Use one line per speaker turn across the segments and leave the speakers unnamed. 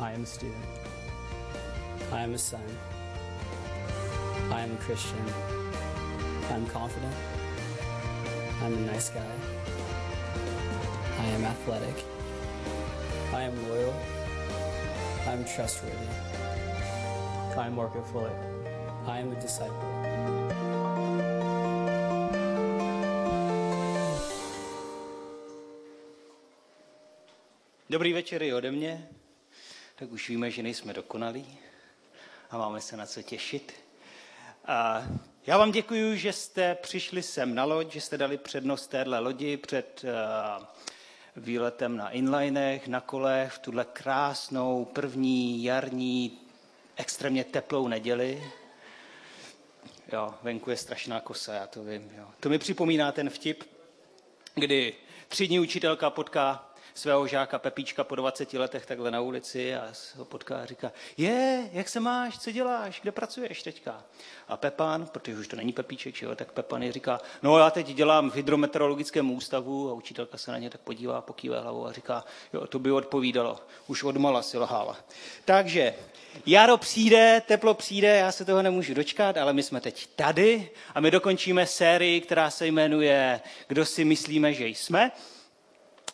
I am a student. I am a son. I am a Christian. I'm confident. I'm a nice guy. I am athletic. I am loyal. I'm trustworthy. I am Marco Foley. I am a disciple.
Dobrý večer i ode mě. Tak už víme, že nejsme dokonalí a máme se na co těšit. A já vám děkuji, že jste přišli sem na loď, že jste dali přednost téhle lodi před uh, výletem na inlinech, na kolech v tuhle krásnou první jarní, extrémně teplou neděli. Jo, venku je strašná kosa, já to vím. Jo. To mi připomíná ten vtip, kdy tři dní učitelka potká svého žáka Pepíčka po 20 letech takhle na ulici a ho potká a říká, je, jak se máš, co děláš, kde pracuješ teďka? A Pepan, protože už to není Pepíček, že jo, tak Pepan je říká, no já teď dělám v hydrometeorologickém ústavu a učitelka se na ně tak podívá, pokývá hlavou a říká, jo, to by odpovídalo, už odmala si lhála. Takže jaro přijde, teplo přijde, já se toho nemůžu dočkat, ale my jsme teď tady a my dokončíme sérii, která se jmenuje Kdo si myslíme, že jsme.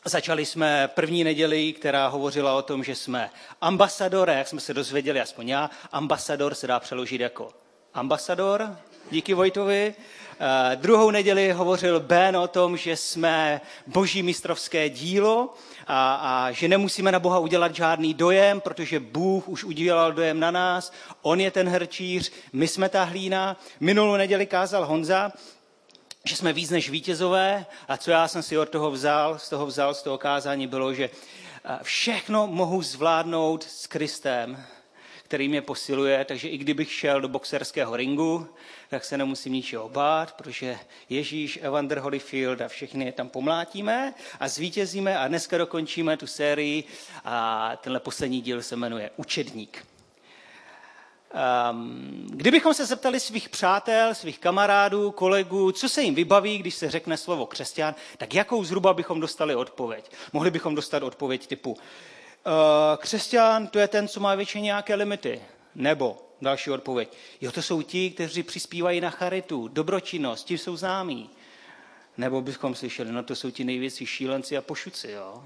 Začali jsme první neděli, která hovořila o tom, že jsme ambasador, a jak jsme se dozvěděli, aspoň já, ambasador se dá přeložit jako ambasador, díky Vojtovi. Uh, druhou neděli hovořil Ben o tom, že jsme boží mistrovské dílo a, a že nemusíme na Boha udělat žádný dojem, protože Bůh už udělal dojem na nás, on je ten hrčíř, my jsme ta hlína. Minulou neděli kázal Honza že jsme víc než vítězové a co já jsem si od toho vzal, z toho vzal, z toho kázání bylo, že všechno mohu zvládnout s Kristem, který mě posiluje, takže i kdybych šel do boxerského ringu, tak se nemusím ničeho bát, protože Ježíš, Evander Holyfield a všechny tam pomlátíme a zvítězíme a dneska dokončíme tu sérii a tenhle poslední díl se jmenuje Učedník. Um, kdybychom se zeptali svých přátel, svých kamarádů, kolegů, co se jim vybaví, když se řekne slovo křesťan, tak jakou zhruba bychom dostali odpověď? Mohli bychom dostat odpověď typu uh, křesťan to je ten, co má většině nějaké limity. Nebo další odpověď. Jo, to jsou ti, kteří přispívají na charitu, dobročinnost, ti jsou známí. Nebo bychom slyšeli, no to jsou ti největší šílenci a pošuci, jo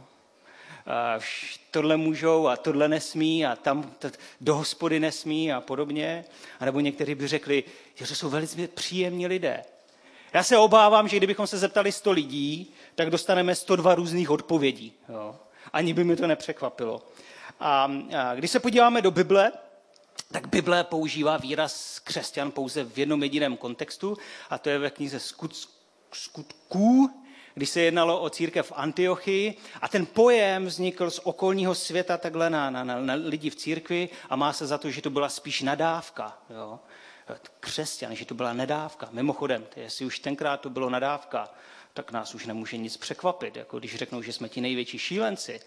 tohle můžou a tohle nesmí a tam do hospody nesmí a podobně. A nebo někteří by řekli, že to jsou velice příjemní lidé. Já se obávám, že kdybychom se zeptali 100 lidí, tak dostaneme 102 různých odpovědí. Jo. Ani by mi to nepřekvapilo. A, a když se podíváme do Bible, tak Bible používá výraz křesťan pouze v jednom jediném kontextu, a to je ve knize skutků, když se jednalo o církev v Antiochii a ten pojem vznikl z okolního světa takhle na, na, na, lidi v církvi a má se za to, že to byla spíš nadávka. Jo? Křesťan, že to byla nedávka. Mimochodem, jestli už tenkrát to bylo nadávka, tak nás už nemůže nic překvapit, jako když řeknou, že jsme ti největší šílenci.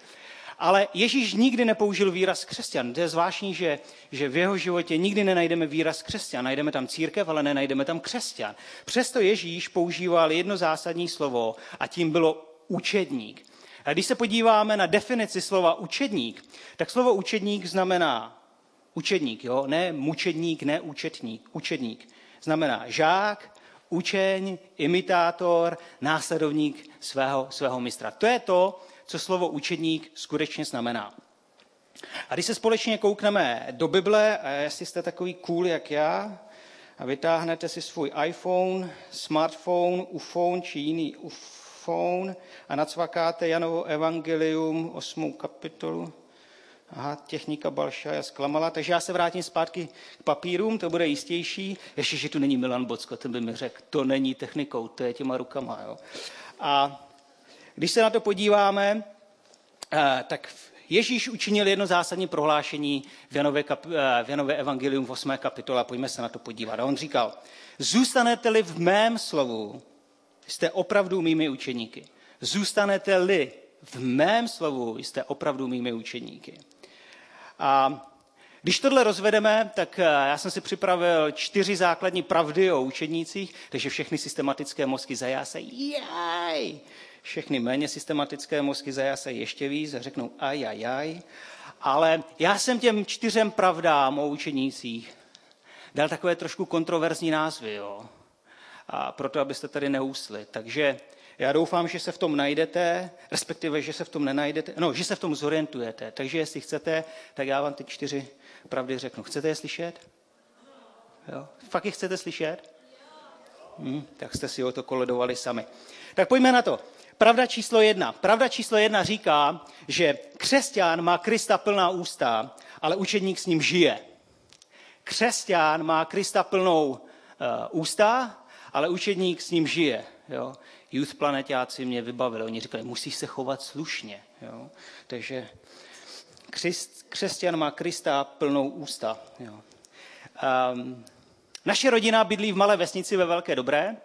Ale Ježíš nikdy nepoužil výraz křesťan. To je zvláštní, že, že v jeho životě nikdy nenajdeme výraz křesťan. Najdeme tam církev, ale nenajdeme tam křesťan. Přesto Ježíš používal jedno zásadní slovo a tím bylo učedník. A když se podíváme na definici slova učedník, tak slovo učedník znamená učedník, jo? ne mučedník, ne účetník, učedník. Znamená žák, učeň, imitátor, následovník svého, svého mistra. To je to, co slovo učedník skutečně znamená. A když se společně koukneme do Bible, a jestli jste takový cool jak já, a vytáhnete si svůj iPhone, smartphone, uphone či jiný uphone a nacvakáte Janovo evangelium, 8. kapitolu. Aha, technika Balša zklamala, takže já se vrátím zpátky k papírům, to bude jistější. Ještě, že tu není Milan Bocko, ten by mi řekl, to není technikou, to je těma rukama. Jo. A když se na to podíváme, eh, tak Ježíš učinil jedno zásadní prohlášení v Janové, kap, eh, v Janové evangelium v 8. kapitole. Pojďme se na to podívat. A on říkal, zůstanete-li v mém slovu, jste opravdu mými učeníky. Zůstanete-li v mém slovu, jste opravdu mými učeníky. A když tohle rozvedeme, tak eh, já jsem si připravil čtyři základní pravdy o učenících, takže všechny systematické mozky zajásají. Jaj! Všechny méně systematické mozky zajasají ještě víc a řeknou ajajaj. Ale já jsem těm čtyřem pravdám o učenících dal takové trošku kontroverzní názvy, jo. A proto, abyste tady neusli. Takže já doufám, že se v tom najdete, respektive, že se v tom nenajdete, no, že se v tom zorientujete. Takže jestli chcete, tak já vám ty čtyři pravdy řeknu. Chcete je slyšet? Jo? Fakt je chcete slyšet? Hm, tak jste si o to koledovali sami. Tak pojďme na to. Pravda číslo jedna. Pravda číslo jedna říká, že křesťan má Krista plná ústa, ale učedník s ním žije. Křesťan má Krista plnou uh, ústa, ale učedník s ním žije. Jo? Youth planetáci mě vybavili. Oni říkali, musíš se chovat slušně. Jo? Takže křest, křesťan má Krista plnou ústa. Jo? Um, naše rodina bydlí v malé vesnici ve Velké Dobré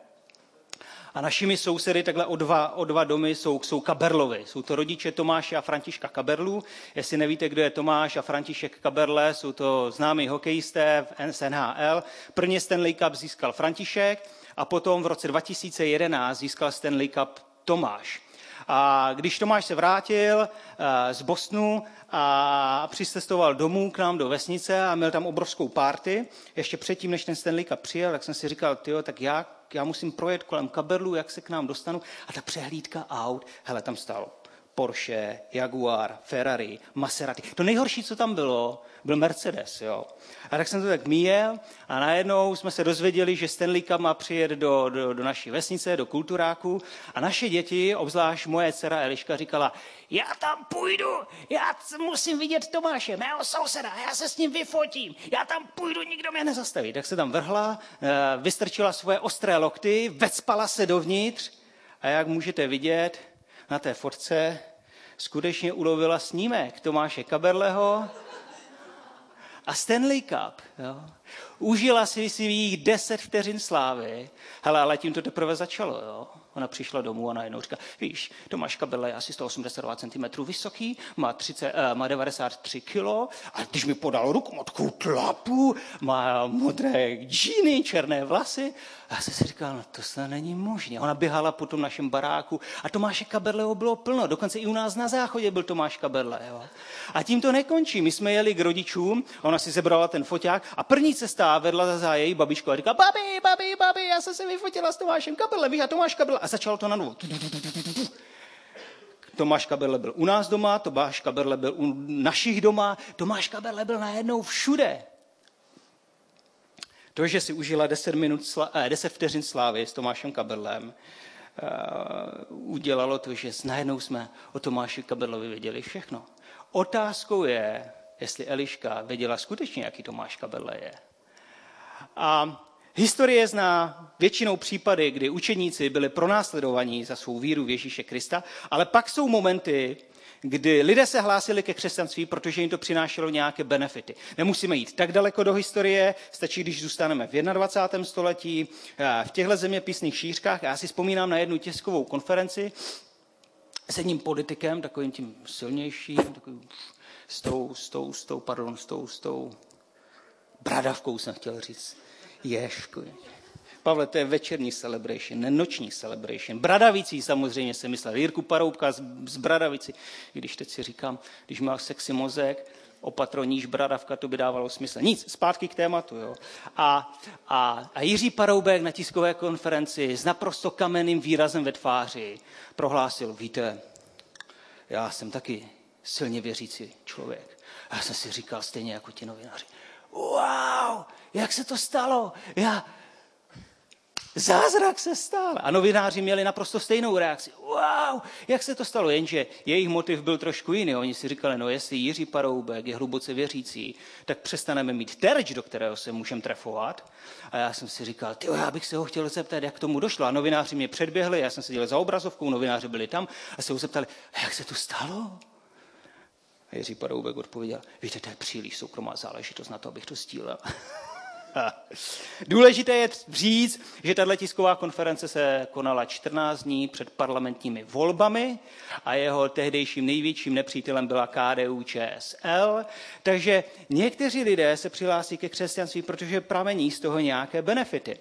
a našimi sousedy takhle o dva, o dva domy jsou, jsou Kaberlovi. Jsou to rodiče Tomáše a Františka Kaberlů. Jestli nevíte, kdo je Tomáš a František Kaberle, jsou to známí hokejisté v SNHL. Prvně Stanley Cup získal František a potom v roce 2011 získal Stanley Cup Tomáš. A když Tomáš se vrátil eh, z Bosnu a přicestoval domů k nám do vesnice a měl tam obrovskou párty, ještě předtím, než ten Stanley Cup přijel, tak jsem si říkal, tyjo, tak já, já musím projet kolem kabelů, jak se k nám dostanu. A ta přehlídka aut, hele, tam stálo Porsche, Jaguar, Ferrari, Maserati. To nejhorší, co tam bylo, byl Mercedes. Jo. A tak jsem to tak míjel a najednou jsme se dozvěděli, že Stanley Cup má přijet do, do, do naší vesnice, do kulturáku a naše děti, obzvlášť moje dcera Eliška, říkala, já tam půjdu, já musím vidět Tomáše, mého souseda, já se s ním vyfotím, já tam půjdu, nikdo mě nezastaví. Tak se tam vrhla, eh, vystrčila svoje ostré lokty, vecpala se dovnitř a jak můžete vidět na té fotce, skutečně ulovila snímek Tomáše Kaberleho a Stanley Cup. Jo. Užila si svých deset vteřin slávy, hele, ale tím to teprve začalo. Jo. Ona přišla domů a najednou říká, víš, Tomáš Kabela je asi 182 cm vysoký, má, 30, uh, má 93 kg a když mi podal ruku, má takovou tlapu, má modré džíny, černé vlasy. A já jsem si říkal, no to se není možné. Ona běhala po tom našem baráku a Tomáše Kaberleho bylo plno. Dokonce i u nás na záchodě byl Tomáš Kaberle. Jo. A tím to nekončí. My jsme jeli k rodičům, ona si zebrala ten foťák a první cesta vedla za její babičku a říká, babi, babi, babi, já jsem se vyfotila s Tomášem Kaberlem, víš, a Tomáš Kaberle. A začalo to na novo. Tomáš Kaberle byl u nás doma, Tomáš Kaberle byl u našich doma, Tomáš Kaberle byl najednou všude. To, že si užila 10, minut, eh, 10 vteřin slávy s Tomášem Kaberlem, uh, udělalo to, že najednou jsme o Tomáši Kaberlovi věděli všechno. Otázkou je, jestli Eliška věděla skutečně, jaký Tomáš Kaberle je. A historie zná většinou případy, kdy učeníci byli pronásledovaní za svou víru v Ježíše Krista, ale pak jsou momenty, kdy lidé se hlásili ke křesťanství, protože jim to přinášelo nějaké benefity. Nemusíme jít tak daleko do historie, stačí, když zůstaneme v 21. století, eh, v těchto zeměpisných šířkách. Já si vzpomínám na jednu tiskovou konferenci s jedním politikem, takovým tím silnějším, takovým s tou, s tou, s tou, pardon, s tou, s tou bradavkou jsem chtěl říct. Ježku. Pavle, to je večerní celebration, ne noční celebration. Bradavicí samozřejmě se myslel. Jirku Paroubka z, z Bradavici. Když teď si říkám, když má sexy mozek, opatroníž bradavka, to by dávalo smysl. Nic, zpátky k tématu. Jo. A, a, a Jiří Paroubek na tiskové konferenci s naprosto kamenným výrazem ve tváři prohlásil, víte, já jsem taky silně věřící člověk. Já jsem si říkal stejně jako ti novináři, wow, jak se to stalo? Já, Zázrak se stal. A novináři měli naprosto stejnou reakci. Wow, jak se to stalo? Jenže jejich motiv byl trošku jiný. Oni si říkali, no jestli Jiří Paroubek je hluboce věřící, tak přestaneme mít terč, do kterého se můžeme trefovat. A já jsem si říkal, ty, já bych se ho chtěl zeptat, jak k tomu došlo. A novináři mě předběhli, já jsem se dělal za obrazovkou, novináři byli tam a se ho zeptali, jak se to stalo? A Jiří Paroubek odpověděl, víte, to je příliš soukromá záležitost na to, abych to stílel. Důležité je říct, že tato tisková konference se konala 14 dní před parlamentními volbami a jeho tehdejším největším nepřítelem byla KDU ČSL. Takže někteří lidé se přihlásí ke křesťanství, protože pramení z toho nějaké benefity.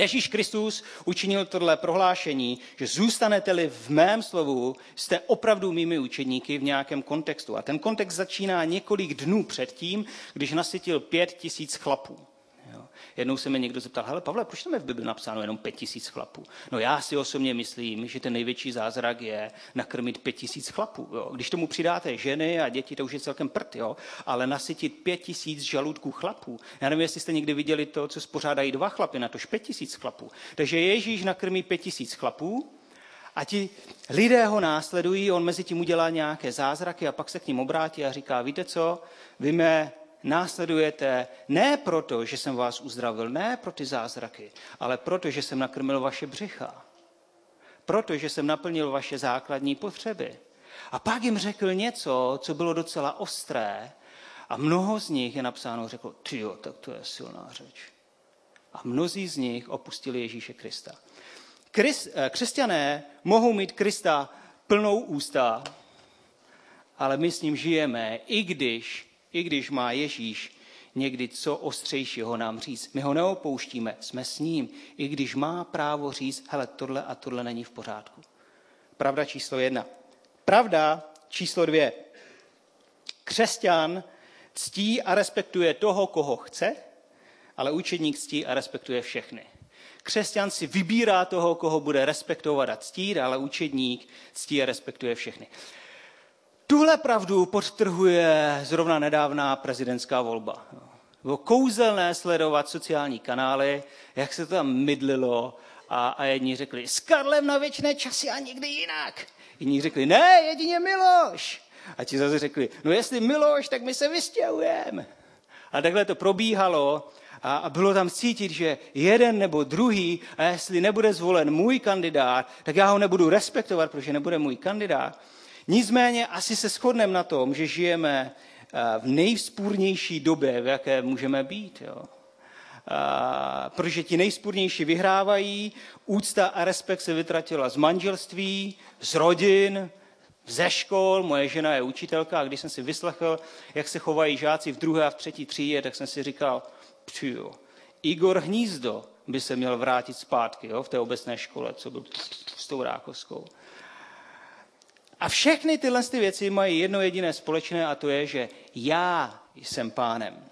Ježíš Kristus učinil tohle prohlášení, že zůstanete-li v mém slovu, jste opravdu mými učeníky v nějakém kontextu. A ten kontext začíná několik dnů předtím, když nasytil pět tisíc chlapů. Jednou se mi někdo zeptal, hele Pavle, proč tam je v Bibli napsáno jenom pět tisíc chlapů? No já si osobně myslím, že ten největší zázrak je nakrmit pět tisíc chlapů. Jo. Když tomu přidáte ženy a děti, to už je celkem prd, jo. ale nasytit pět tisíc žaludků chlapů. Já nevím, jestli jste někdy viděli to, co spořádají dva chlapy, na tož pět tisíc chlapů. Takže Ježíš nakrmí pět tisíc chlapů, a ti lidé ho následují, on mezi tím udělá nějaké zázraky a pak se k ním obrátí a říká, víte co, vy mé následujete ne proto, že jsem vás uzdravil, ne pro ty zázraky, ale proto, že jsem nakrmil vaše břicha. Proto, že jsem naplnil vaše základní potřeby. A pak jim řekl něco, co bylo docela ostré a mnoho z nich je napsáno, řekl, jo, tak to je silná řeč. A mnozí z nich opustili Ježíše Krista. Krist, eh, křesťané mohou mít Krista plnou ústa, ale my s ním žijeme, i když i když má Ježíš někdy co ostřejšího nám říct. My ho neopouštíme, jsme s ním, i když má právo říct, hele, tohle a tohle není v pořádku. Pravda číslo jedna. Pravda číslo dvě. Křesťan ctí a respektuje toho, koho chce, ale učedník ctí a respektuje všechny. Křesťan si vybírá toho, koho bude respektovat a ctít, ale učedník ctí a respektuje všechny. Tuhle pravdu podtrhuje zrovna nedávná prezidentská volba. Bylo kouzelné sledovat sociální kanály, jak se to tam mydlilo a, a jedni řekli, s Karlem na věčné časy a nikdy jinak. Jiní řekli, ne, jedině Miloš. A ti zase řekli, no jestli Miloš, tak my se vystěhujeme. A takhle to probíhalo a, a bylo tam cítit, že jeden nebo druhý, a jestli nebude zvolen můj kandidát, tak já ho nebudu respektovat, protože nebude můj kandidát. Nicméně asi se shodneme na tom, že žijeme eh, v nejvzpůrnější době, v jaké můžeme být. Jo. A, protože ti nejspůrnější vyhrávají, úcta a respekt se vytratila z manželství, z rodin, ze škol, moje žena je učitelka a když jsem si vyslechl, jak se chovají žáci v druhé a v třetí třídě, tak jsem si říkal, jo, Igor Hnízdo by se měl vrátit zpátky jo, v té obecné škole, co byl s tou Rákovskou. A všechny tyhle ty věci mají jedno jediné společné a to je, že já jsem pánem.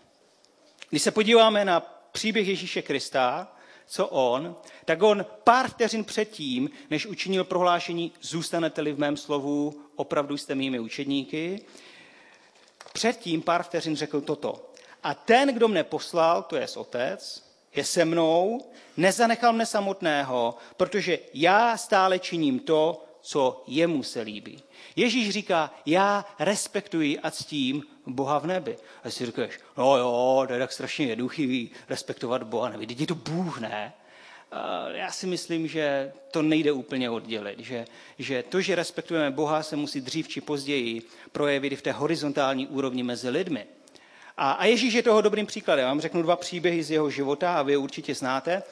Když se podíváme na příběh Ježíše Krista, co on, tak on pár vteřin předtím, než učinil prohlášení, zůstanete-li v mém slovu, opravdu jste mými učedníky, předtím pár vteřin řekl toto. A ten, kdo mne poslal, to je otec, je se mnou, nezanechal mne samotného, protože já stále činím to, co jemu se líbí. Ježíš říká, já respektuji a ctím Boha v nebi. A si říkáš, no jo, to je tak strašně jednoduchý respektovat Boha nebi. Teď je to Bůh, ne? Já si myslím, že to nejde úplně oddělit, že, že to, že respektujeme Boha, se musí dřív či později projevit v té horizontální úrovni mezi lidmi. A, a Ježíš je toho dobrým příkladem. Já vám řeknu dva příběhy z jeho života a vy je určitě znáte.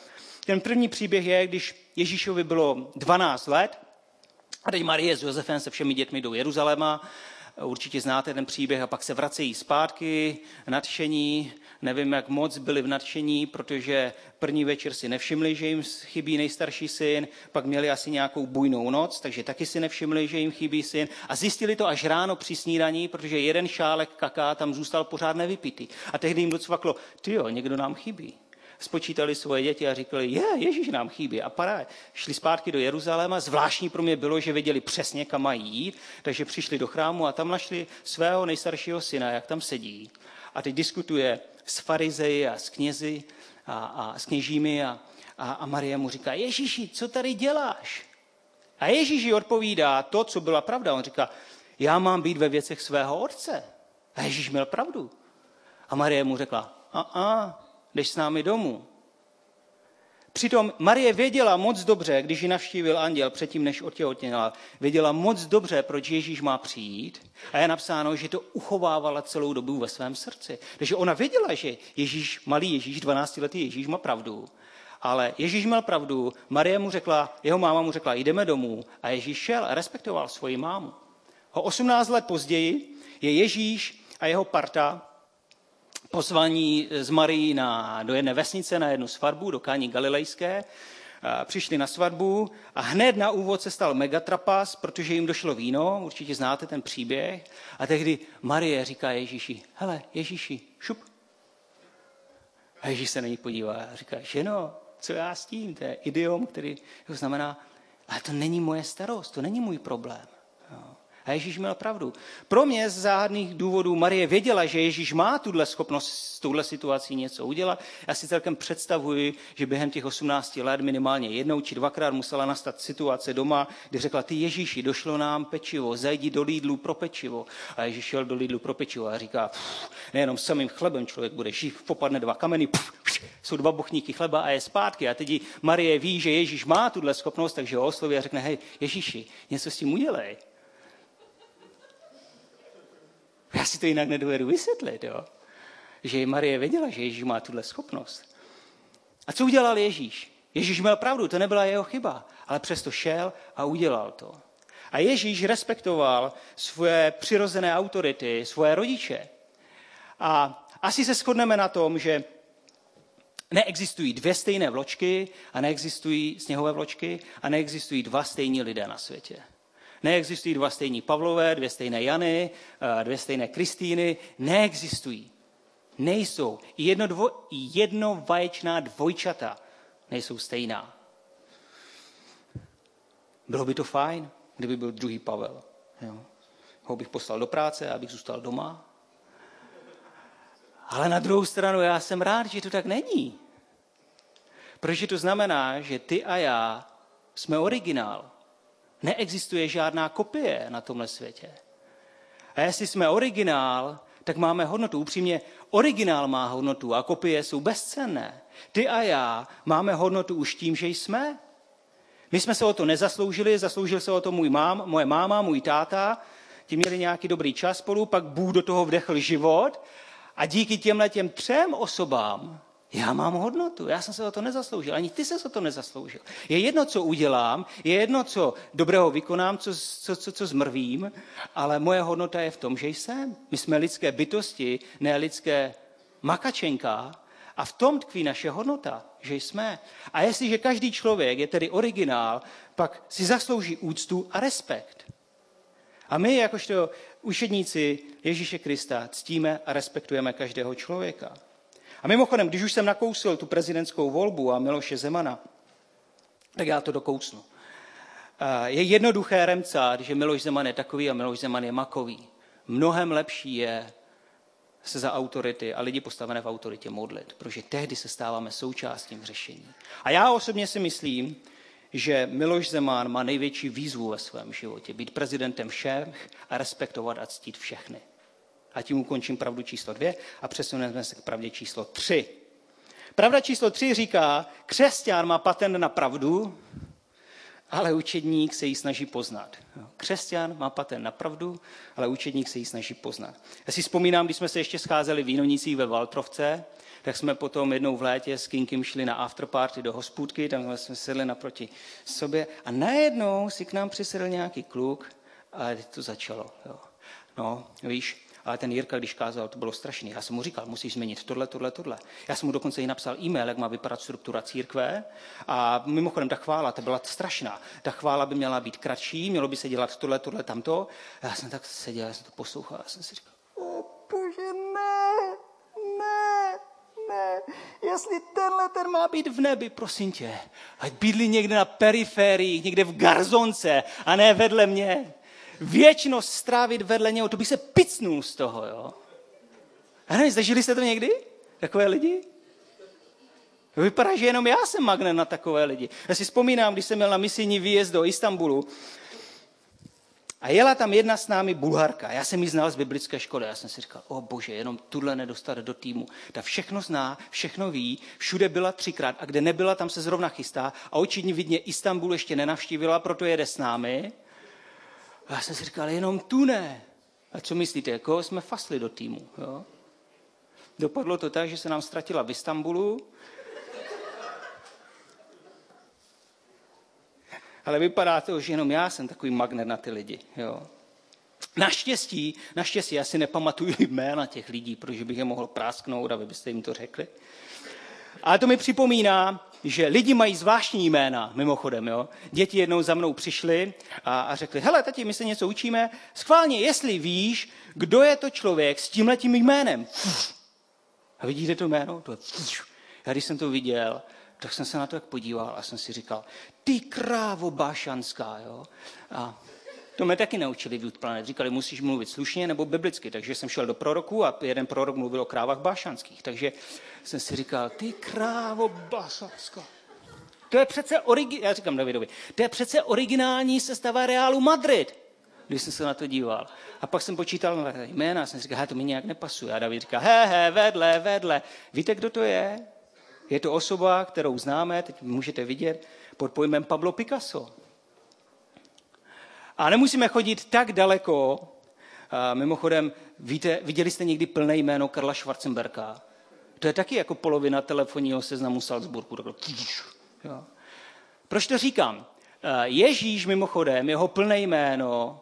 Ten první příběh je, když Ježíšovi bylo 12 let a teď Marie s Josefem se všemi dětmi do Jeruzaléma, určitě znáte ten příběh, a pak se vracejí zpátky, nadšení, nevím, jak moc byli v nadšení, protože první večer si nevšimli, že jim chybí nejstarší syn, pak měli asi nějakou bujnou noc, takže taky si nevšimli, že jim chybí syn. A zjistili to až ráno při snídaní, protože jeden šálek kaká tam zůstal pořád nevypitý. A tehdy jim docvaklo, ty jo, někdo nám chybí spočítali svoje děti a říkali, je, Ježíš nám chybí. A pará, šli zpátky do Jeruzaléma. Zvláštní pro mě bylo, že věděli přesně, kam mají jít, takže přišli do chrámu a tam našli svého nejstaršího syna, jak tam sedí. A teď diskutuje s farizeji a s knězi a, a s kněžími a, a, a Marie mu říká, Ježíši, co tady děláš? A Ježíš odpovídá to, co byla pravda. On říká, já mám být ve věcech svého otce. A Ježíš měl pravdu. A Marie mu řekla, a, a jdeš s námi domů. Přitom Marie věděla moc dobře, když ji navštívil anděl předtím, než otěhotněla, věděla moc dobře, proč Ježíš má přijít a je napsáno, že to uchovávala celou dobu ve svém srdci. Takže ona věděla, že Ježíš, malý Ježíš, 12 letý Ježíš má pravdu. Ale Ježíš měl pravdu, Marie mu řekla, jeho máma mu řekla, jdeme domů a Ježíš šel a respektoval svoji mámu. O 18 let později je Ježíš a jeho parta pozvaní z Marii na, do jedné vesnice na jednu svatbu, do Kání Galilejské. Přišli na svatbu a hned na úvod se stal megatrapas, protože jim došlo víno, určitě znáte ten příběh. A tehdy Marie říká Ježíši, hele Ježíši, šup. A Ježíš se na ní podívá a říká, ženo, co já s tím? To je idiom, který znamená, ale to není moje starost, to není můj problém. A Ježíš měl pravdu. Pro mě z záhadných důvodů Marie věděla, že Ježíš má tuhle schopnost s touhle situací něco udělat. Já si celkem představuji, že během těch 18 let minimálně jednou či dvakrát musela nastat situace doma, kdy řekla, ty Ježíši, došlo nám pečivo, zajdi do Lidlu pro pečivo. A Ježíš šel do Lidlu pro pečivo a říká, nejenom samým chlebem člověk bude žít, popadne dva kameny, pff, jsou dva bochníky chleba a je zpátky. A teď Marie ví, že Ježíš má tuhle schopnost, takže ho osloví a řekne, hej, Ježíši, něco s tím udělej. Já si to jinak nedovedu vysvětlit, jo? že Marie věděla, že Ježíš má tuhle schopnost. A co udělal Ježíš? Ježíš měl pravdu, to nebyla jeho chyba, ale přesto šel a udělal to. A Ježíš respektoval svoje přirozené autority, svoje rodiče. A asi se shodneme na tom, že neexistují dvě stejné vločky a neexistují sněhové vločky a neexistují dva stejní lidé na světě. Neexistují dva stejní Pavlové, dvě stejné Jany, eh, dvě stejné Kristýny. Neexistují. Nejsou. Jedno, dvo, jedno vaječná dvojčata nejsou stejná. Bylo by to fajn, kdyby byl druhý Pavel. Jo. Ho bych poslal do práce, abych zůstal doma. Ale na druhou stranu já jsem rád, že to tak není. Protože to znamená, že ty a já jsme originál. Neexistuje žádná kopie na tomhle světě. A jestli jsme originál, tak máme hodnotu. Upřímně, originál má hodnotu a kopie jsou bezcenné. Ty a já máme hodnotu už tím, že jsme. My jsme se o to nezasloužili, zasloužil se o to můj mám, moje máma, můj táta, ti měli nějaký dobrý čas spolu, pak Bůh do toho vdechl život a díky těmhle těm třem osobám já mám hodnotu, já jsem se o to nezasloužil, ani ty se o to nezasloužil. Je jedno, co udělám, je jedno, co dobrého vykonám, co, co, co, co zmrvím, ale moje hodnota je v tom, že jsem. My jsme lidské bytosti, ne lidské makačenka, a v tom tkví naše hodnota, že jsme. A jestliže každý člověk je tedy originál, pak si zaslouží úctu a respekt. A my, jakožto učedníci Ježíše Krista, ctíme a respektujeme každého člověka. A mimochodem, když už jsem nakousil tu prezidentskou volbu a Miloše Zemana, tak já to dokousnu. Je jednoduché remcat, že Miloš Zeman je takový a Miloš Zeman je makový. Mnohem lepší je se za autority a lidi postavené v autoritě modlit, protože tehdy se stáváme součástí řešení. A já osobně si myslím, že Miloš Zeman má největší výzvu ve svém životě. Být prezidentem všech a respektovat a ctít všechny. A tím ukončím pravdu číslo dvě a přesuneme se k pravdě číslo tři. Pravda číslo tři říká, křesťan má patent na pravdu, ale učedník se ji snaží poznat. Křesťan má patent na pravdu, ale učedník se ji snaží poznat. Já si vzpomínám, když jsme se ještě scházeli v Vinonicích ve Valtrovce, tak jsme potom jednou v létě s Kinkem šli na afterparty do hospůdky, tam jsme sedli naproti sobě a najednou si k nám přisedl nějaký kluk a to začalo. Jo. No, víš, ale ten Jirka, když kázal, to bylo strašný. Já jsem mu říkal, musíš změnit tohle, tohle, tohle. Já jsem mu dokonce i napsal e-mail, jak má vypadat struktura církve. A mimochodem, ta chvála, ta byla strašná. Ta chvála by měla být kratší, mělo by se dělat tohle, tohle, tamto. A já jsem tak seděl, já jsem to poslouchal, já jsem si říkal, o bože, ne, ne, ne. Jestli tenhle ten má být v nebi, prosím tě, ať bydlí někde na periferii, někde v garzonce a ne vedle mě věčnost strávit vedle něho, to bych se picnul z toho, jo. A nevím, zažili jste to někdy? Takové lidi? Vypadá, že jenom já jsem magnet na takové lidi. Já si vzpomínám, když jsem měl na misijní výjezd do Istanbulu a jela tam jedna s námi bulharka. Já jsem ji znal z biblické školy. Já jsem si říkal, o bože, jenom tuhle nedostat do týmu. Ta všechno zná, všechno ví, všude byla třikrát a kde nebyla, tam se zrovna chystá a očividně Istanbul ještě nenavštívila, proto jede s námi. A já jsem si říkal, jenom tu ne. A co myslíte, jako jsme fasli do týmu? Jo? Dopadlo to tak, že se nám ztratila v Istanbulu. Ale vypadá to, že jenom já jsem takový magnet na ty lidi. Jo? Naštěstí, naštěstí, já si nepamatuju jména těch lidí, protože bych je mohl prásknout, aby byste jim to řekli. Ale to mi připomíná, že lidi mají zvláštní jména, mimochodem. Jo? Děti jednou za mnou přišli a, a řekli, hele, tati, my se něco učíme, schválně, jestli víš, kdo je to člověk s tímhletím jménem. A vidíte to jméno? To. Já když jsem to viděl, tak jsem se na to tak podíval a jsem si říkal, ty krávo bašanská, jo? A to mě taky naučili v Youth Planet. Říkali, musíš mluvit slušně nebo biblicky. Takže jsem šel do proroku a jeden prorok mluvil o krávách bášanských. Takže jsem si říkal, ty krávo bášanská. To je přece origi- já říkám Davidovi, to je přece originální sestava Realu Madrid. Když jsem se na to díval. A pak jsem počítal na jména a jsem říkal, to mi nějak nepasuje. A David říká, he, he, vedle, vedle. Víte, kdo to je? Je to osoba, kterou známe, teď můžete vidět, pod pojmem Pablo Picasso. A nemusíme chodit tak daleko. A mimochodem, víte, viděli jste někdy plné jméno Karla Schwarzenberka? To je taky jako polovina telefonního seznamu Salzburgu. Jo. Proč to říkám? Ježíš mimochodem, jeho plné jméno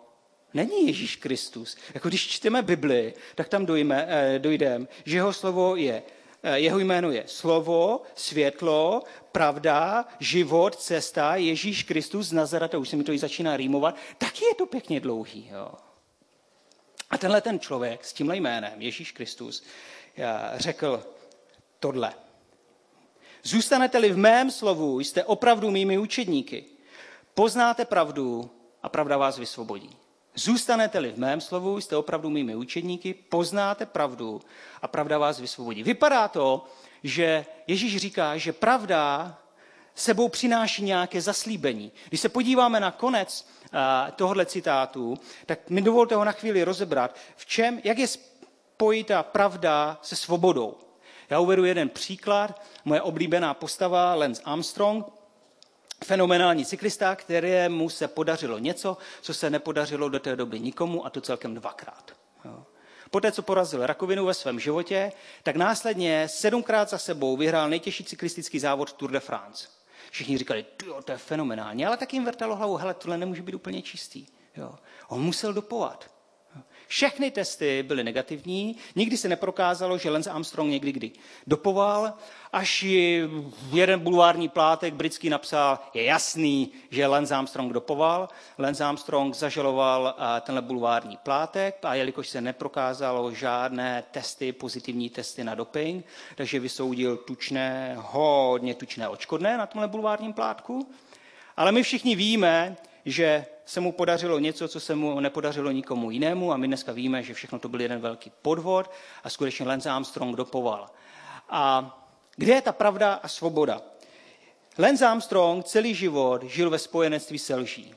není Ježíš Kristus. Jako když čteme Bibli, tak tam dojme, eh, dojdeme, že jeho slovo je jeho jméno je slovo, světlo, pravda, život, cesta, Ježíš Kristus z Nazareta, už se mi to i začíná rýmovat, taky je to pěkně dlouhý. Jo. A tenhle ten člověk s tímhle jménem, Ježíš Kristus, eh, řekl tohle. Zůstanete-li v mém slovu, jste opravdu mými učedníky. Poznáte pravdu a pravda vás vysvobodí. Zůstanete-li v mém slovu, jste opravdu mými učedníky, poznáte pravdu a pravda vás vysvobodí. Vypadá to, že Ježíš říká, že pravda sebou přináší nějaké zaslíbení. Když se podíváme na konec tohohle citátu, tak mi dovolte ho na chvíli rozebrat, v čem, jak je spojita pravda se svobodou. Já uvedu jeden příklad. Moje oblíbená postava, Lance Armstrong, fenomenální cyklista, kterému se podařilo něco, co se nepodařilo do té doby nikomu, a to celkem dvakrát. Jo. Poté, co porazil rakovinu ve svém životě, tak následně sedmkrát za sebou vyhrál nejtěžší cyklistický závod Tour de France. Všichni říkali, to je fenomenální, ale tak jim vrtalo hlavu, hele, tohle nemůže být úplně čistý. Jo. On musel dopovat. Všechny testy byly negativní, nikdy se neprokázalo, že Lance Armstrong někdy kdy dopoval, až jeden bulvární plátek britský napsal, je jasný, že Lance Armstrong dopoval. Lance Armstrong zažaloval tenhle bulvární plátek a jelikož se neprokázalo žádné testy, pozitivní testy na doping, takže vysoudil tučné, hodně tučné očkodné na tomhle bulvárním plátku. Ale my všichni víme, že se mu podařilo něco, co se mu nepodařilo nikomu jinému a my dneska víme, že všechno to byl jeden velký podvod a skutečně Lance Armstrong dopoval. A kde je ta pravda a svoboda? Lance Armstrong celý život žil ve spojenectví se lží.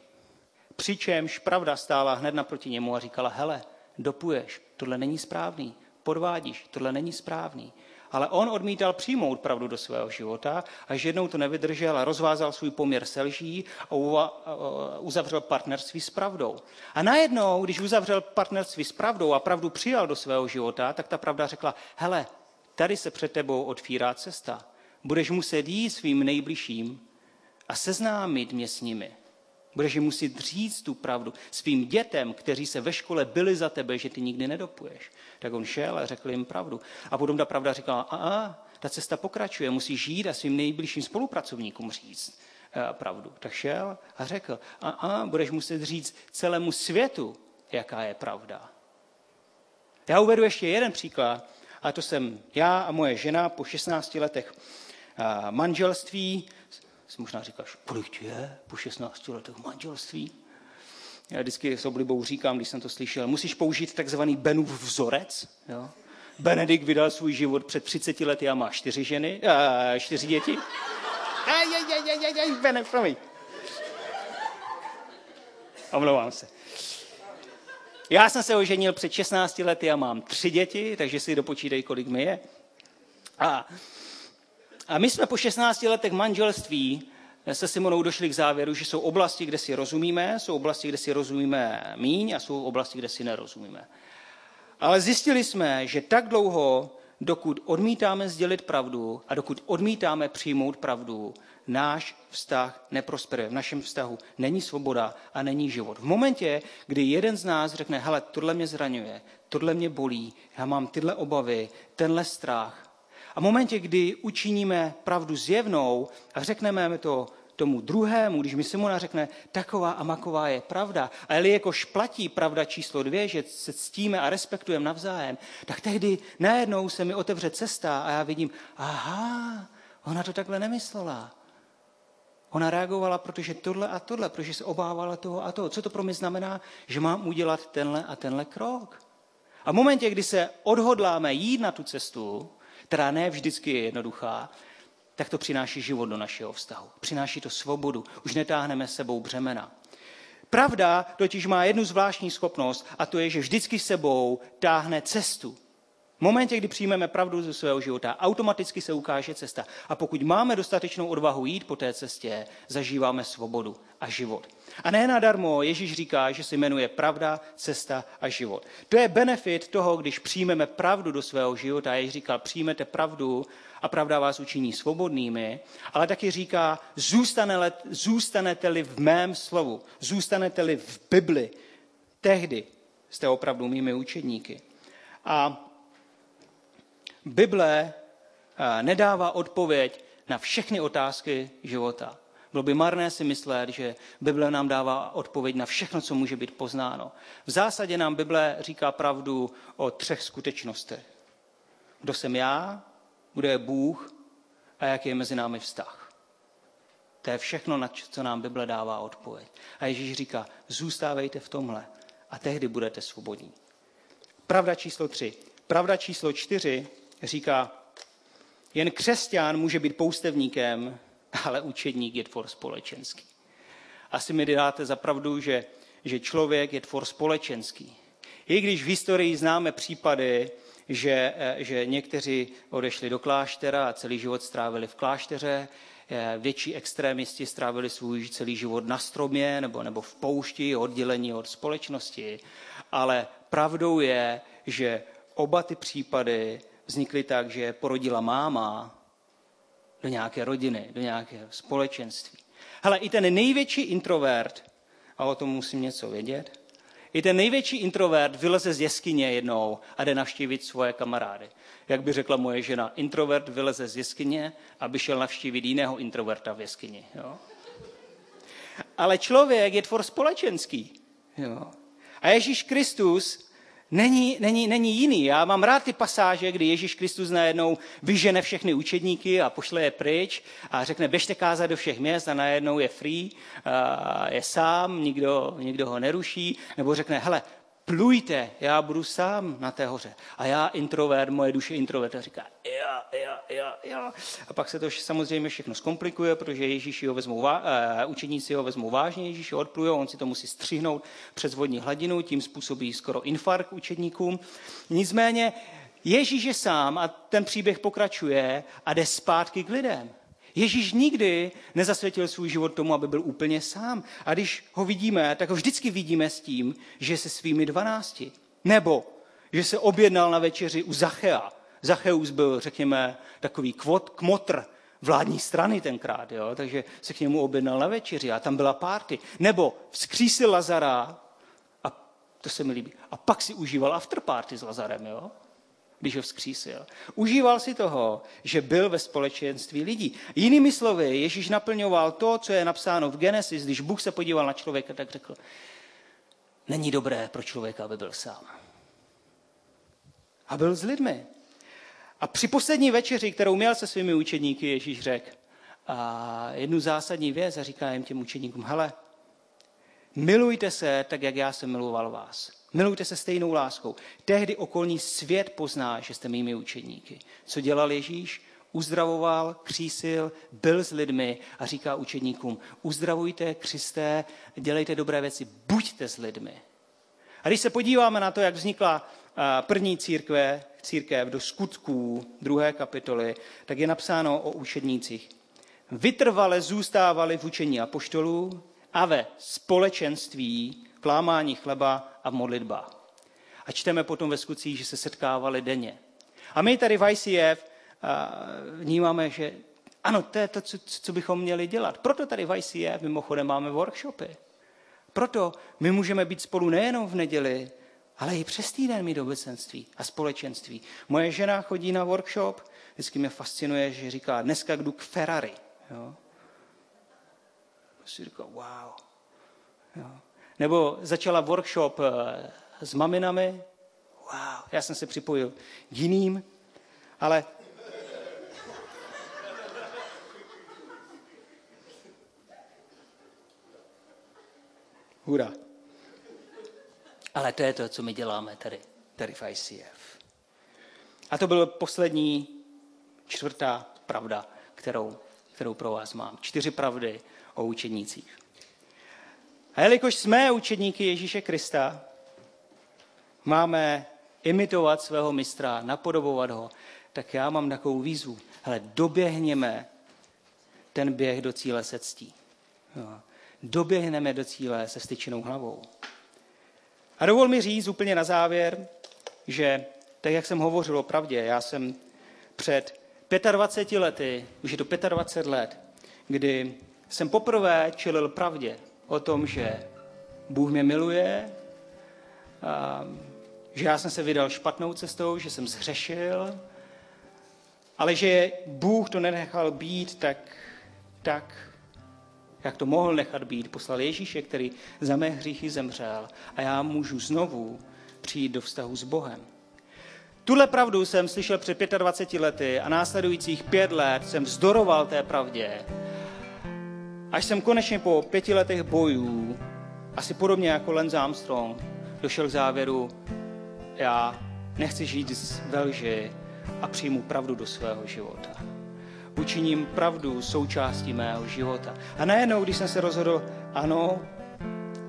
Přičemž pravda stála hned naproti němu a říkala, hele, dopuješ, tohle není správný, podvádíš, tohle není správný. Ale on odmítal přijmout pravdu do svého života a že jednou to nevydržel a rozvázal svůj poměr se lží a uzavřel partnerství s pravdou. A najednou, když uzavřel partnerství s pravdou a pravdu přijal do svého života, tak ta pravda řekla, hele, tady se před tebou otvírá cesta. Budeš muset jít svým nejbližším a seznámit mě s nimi. Budeš jim muset říct tu pravdu svým dětem, kteří se ve škole byli za tebe, že ty nikdy nedopuješ. Tak on šel a řekl jim pravdu. A potom ta pravda říkala, a, a ta cesta pokračuje, musíš žít a svým nejbližším spolupracovníkům říct eh, pravdu. Tak šel a řekl, a, a budeš muset říct celému světu, jaká je pravda. Já uvedu ještě jeden příklad, a to jsem já a moje žena po 16 letech eh, manželství si možná říkáš, kolik je po 16 letech manželství? Já vždycky s oblibou říkám, když jsem to slyšel, musíš použít takzvaný Benův vzorec. Jo? Benedikt vydal svůj život před 30 lety a má čtyři ženy, a čtyři děti. Bene, promiň. Omlouvám se. Já jsem se oženil před 16 lety a mám tři děti, takže si dopočítej, kolik mi je. A a my jsme po 16 letech manželství se Simonou došli k závěru, že jsou oblasti, kde si rozumíme, jsou oblasti, kde si rozumíme míň a jsou oblasti, kde si nerozumíme. Ale zjistili jsme, že tak dlouho, dokud odmítáme sdělit pravdu a dokud odmítáme přijmout pravdu, náš vztah neprosperuje. V našem vztahu není svoboda a není život. V momentě, kdy jeden z nás řekne, hele, tohle mě zraňuje, tohle mě bolí, já mám tyhle obavy, tenhle strach. A v momentě, kdy učiníme pravdu zjevnou a řekneme to tomu druhému, když mi Simona řekne, taková a maková je pravda, a jakož platí pravda číslo dvě, že se ctíme a respektujeme navzájem, tak tehdy najednou se mi otevře cesta a já vidím, aha, ona to takhle nemyslela. Ona reagovala, protože tohle a tohle, protože se obávala toho a toho. Co to pro mě znamená? Že mám udělat tenhle a tenhle krok. A v momentě, kdy se odhodláme jít na tu cestu, která ne vždycky je jednoduchá, tak to přináší život do našeho vztahu. Přináší to svobodu. Už netáhneme sebou břemena. Pravda totiž má jednu zvláštní schopnost a to je, že vždycky sebou táhne cestu. Momentě, kdy přijmeme pravdu ze svého života, automaticky se ukáže cesta. A pokud máme dostatečnou odvahu jít po té cestě, zažíváme svobodu a život. A ne nadarmo Ježíš říká, že se jmenuje pravda, cesta a život. To je benefit toho, když přijmeme pravdu do svého života. Ježíš říkal, přijmete pravdu a pravda vás učiní svobodnými, ale taky říká, zůstanete-li v mém slovu, zůstanete-li v Bibli, tehdy jste opravdu mými učedníky. A Bible eh, nedává odpověď na všechny otázky života. Bylo by marné si myslet, že Bible nám dává odpověď na všechno, co může být poznáno. V zásadě nám Bible říká pravdu o třech skutečnostech. Kdo jsem já, kdo je Bůh a jaký je mezi námi vztah. To je všechno, na co nám Bible dává odpověď. A Ježíš říká, zůstávejte v tomhle a tehdy budete svobodní. Pravda číslo tři. Pravda číslo čtyři říká, jen křesťan může být poustevníkem, ale učedník je tvor společenský. Asi mi dáte za pravdu, že, že člověk je tvor společenský. I když v historii známe případy, že, eh, že někteří odešli do kláštera a celý život strávili v klášteře, eh, větší extrémisti strávili svůj celý život na stromě nebo, nebo v poušti, oddělení od společnosti. Ale pravdou je, že oba ty případy vznikly tak, že porodila máma do nějaké rodiny, do nějakého společenství. Hele, i ten největší introvert, a o tom musím něco vědět, i ten největší introvert vyleze z jeskyně jednou a jde navštívit svoje kamarády. Jak by řekla moje žena, introvert vyleze z jeskyně, aby šel navštívit jiného introverta v jeskyni. Jo? Ale člověk je tvor společenský. Jo? A Ježíš Kristus není, není, není jiný. Já mám rád ty pasáže, kdy Ježíš Kristus najednou vyžene všechny učedníky a pošle je pryč a řekne, běžte kázat do všech měst a najednou je free, je sám, nikdo, nikdo ho neruší, nebo řekne, hele, plujte, já budu sám na té hoře. A já introvert, moje duše introvert, říká, ja, ja, ja. A pak se to samozřejmě všechno zkomplikuje, protože Ježíši ho vezmou, uh, učeníci ho vezmou vážně, Ježíš ho odpluje, on si to musí střihnout přes vodní hladinu, tím způsobí skoro infarkt učedníkům. Nicméně Ježíš je sám a ten příběh pokračuje a jde zpátky k lidem. Ježíš nikdy nezasvětil svůj život tomu, aby byl úplně sám. A když ho vidíme, tak ho vždycky vidíme s tím, že se svými dvanácti. Nebo že se objednal na večeři u Zachea. Zacheus byl, řekněme, takový kvot, kmotr vládní strany tenkrát, jo? takže se k němu objednal na večeři a tam byla párty. Nebo vzkřísil Lazara a to se mi líbí. A pak si užíval afterparty s Lazarem. Jo? když ho vzkřísil. Užíval si toho, že byl ve společenství lidí. Jinými slovy, Ježíš naplňoval to, co je napsáno v Genesis, když Bůh se podíval na člověka, tak řekl, není dobré pro člověka, aby byl sám. A byl s lidmi. A při poslední večeři, kterou měl se svými učedníky, Ježíš řekl a jednu zásadní věc a říká jim těm učedníkům, hele, milujte se tak, jak já jsem miloval vás. Milujte se stejnou láskou. Tehdy okolní svět pozná, že jste mými učeníky. Co dělal Ježíš? Uzdravoval, křísil, byl s lidmi a říká učeníkům, uzdravujte, křisté, dělejte dobré věci, buďte s lidmi. A když se podíváme na to, jak vznikla první církve, církev do skutků druhé kapitoly, tak je napsáno o učednících. Vytrvale zůstávali v učení apoštolů a ve společenství, klámání chleba a v modlitbách. A čteme potom ve skutcích, že se setkávali denně. A my tady v ICF vnímáme, že ano, to je to, co, co bychom měli dělat. Proto tady v ICF mimochodem máme workshopy. Proto my můžeme být spolu nejenom v neděli, ale i přes týden mít obecenství a společenství. Moje žena chodí na workshop, vždycky mě fascinuje, že říká, dneska jdu k Ferrari. Jo? Si říká, wow. Jo? Nebo začala workshop eh, s maminami, wow, já jsem se připojil k jiným, ale Hurá. Ale to je to, co my děláme tady, tady v ICF. A to byl poslední, čtvrtá pravda, kterou, kterou pro vás mám. Čtyři pravdy o učednících. A jelikož jsme učedníky Ježíše Krista, máme imitovat svého mistra, napodobovat ho, tak já mám takovou výzvu. Hele, doběhněme ten běh do cíle se ctí. Jo. Doběhneme do cíle se styčenou hlavou. A dovol mi říct úplně na závěr, že tak, jak jsem hovořil o pravdě, já jsem před 25 lety, už je to 25 let, kdy jsem poprvé čelil pravdě o tom, že Bůh mě miluje, a, že já jsem se vydal špatnou cestou, že jsem zhřešil, ale že Bůh to nenechal být tak, tak jak to mohl nechat být, poslal Ježíše, který za mé hříchy zemřel a já můžu znovu přijít do vztahu s Bohem. Tuhle pravdu jsem slyšel před 25 lety a následujících pět let jsem vzdoroval té pravdě. Až jsem konečně po pěti letech bojů, asi podobně jako Lance Armstrong, došel k závěru, já nechci žít ve lži a přijmu pravdu do svého života učiním pravdu součástí mého života. A najednou, když jsem se rozhodl, ano,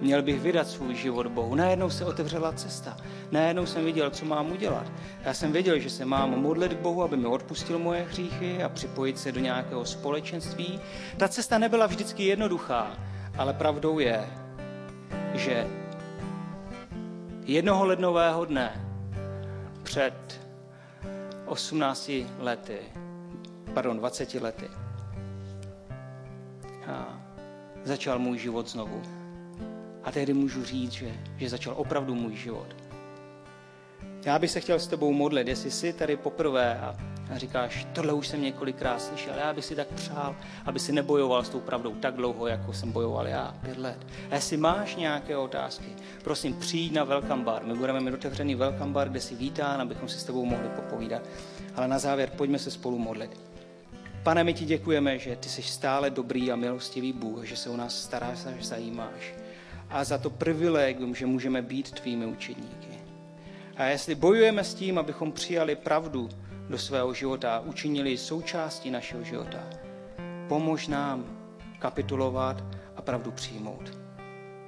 měl bych vydat svůj život Bohu, najednou se otevřela cesta. Najednou jsem viděl, co mám udělat. Já jsem věděl, že se mám modlit k Bohu, aby mi odpustil moje hříchy a připojit se do nějakého společenství. Ta cesta nebyla vždycky jednoduchá, ale pravdou je, že jednoho lednového dne před 18 lety pardon, 20 lety. A začal můj život znovu. A tehdy můžu říct, že, že začal opravdu můj život. Já bych se chtěl s tebou modlit, jestli jsi tady poprvé a, a říkáš, tohle už jsem několikrát slyšel, já bych si tak přál, aby si nebojoval s tou pravdou tak dlouho, jako jsem bojoval já, pět let. A jestli máš nějaké otázky, prosím, přijď na Welcome Bar. My budeme mít otevřený Welcome Bar, kde si vítán, abychom si s tebou mohli popovídat. Ale na závěr pojďme se spolu modlit. Pane, my ti děkujeme, že ty jsi stále dobrý a milostivý Bůh, že se o nás staráš a zajímáš. A za to privilegium, že můžeme být tvými učedníky. A jestli bojujeme s tím, abychom přijali pravdu do svého života a učinili součástí našeho života, pomož nám kapitulovat a pravdu přijmout.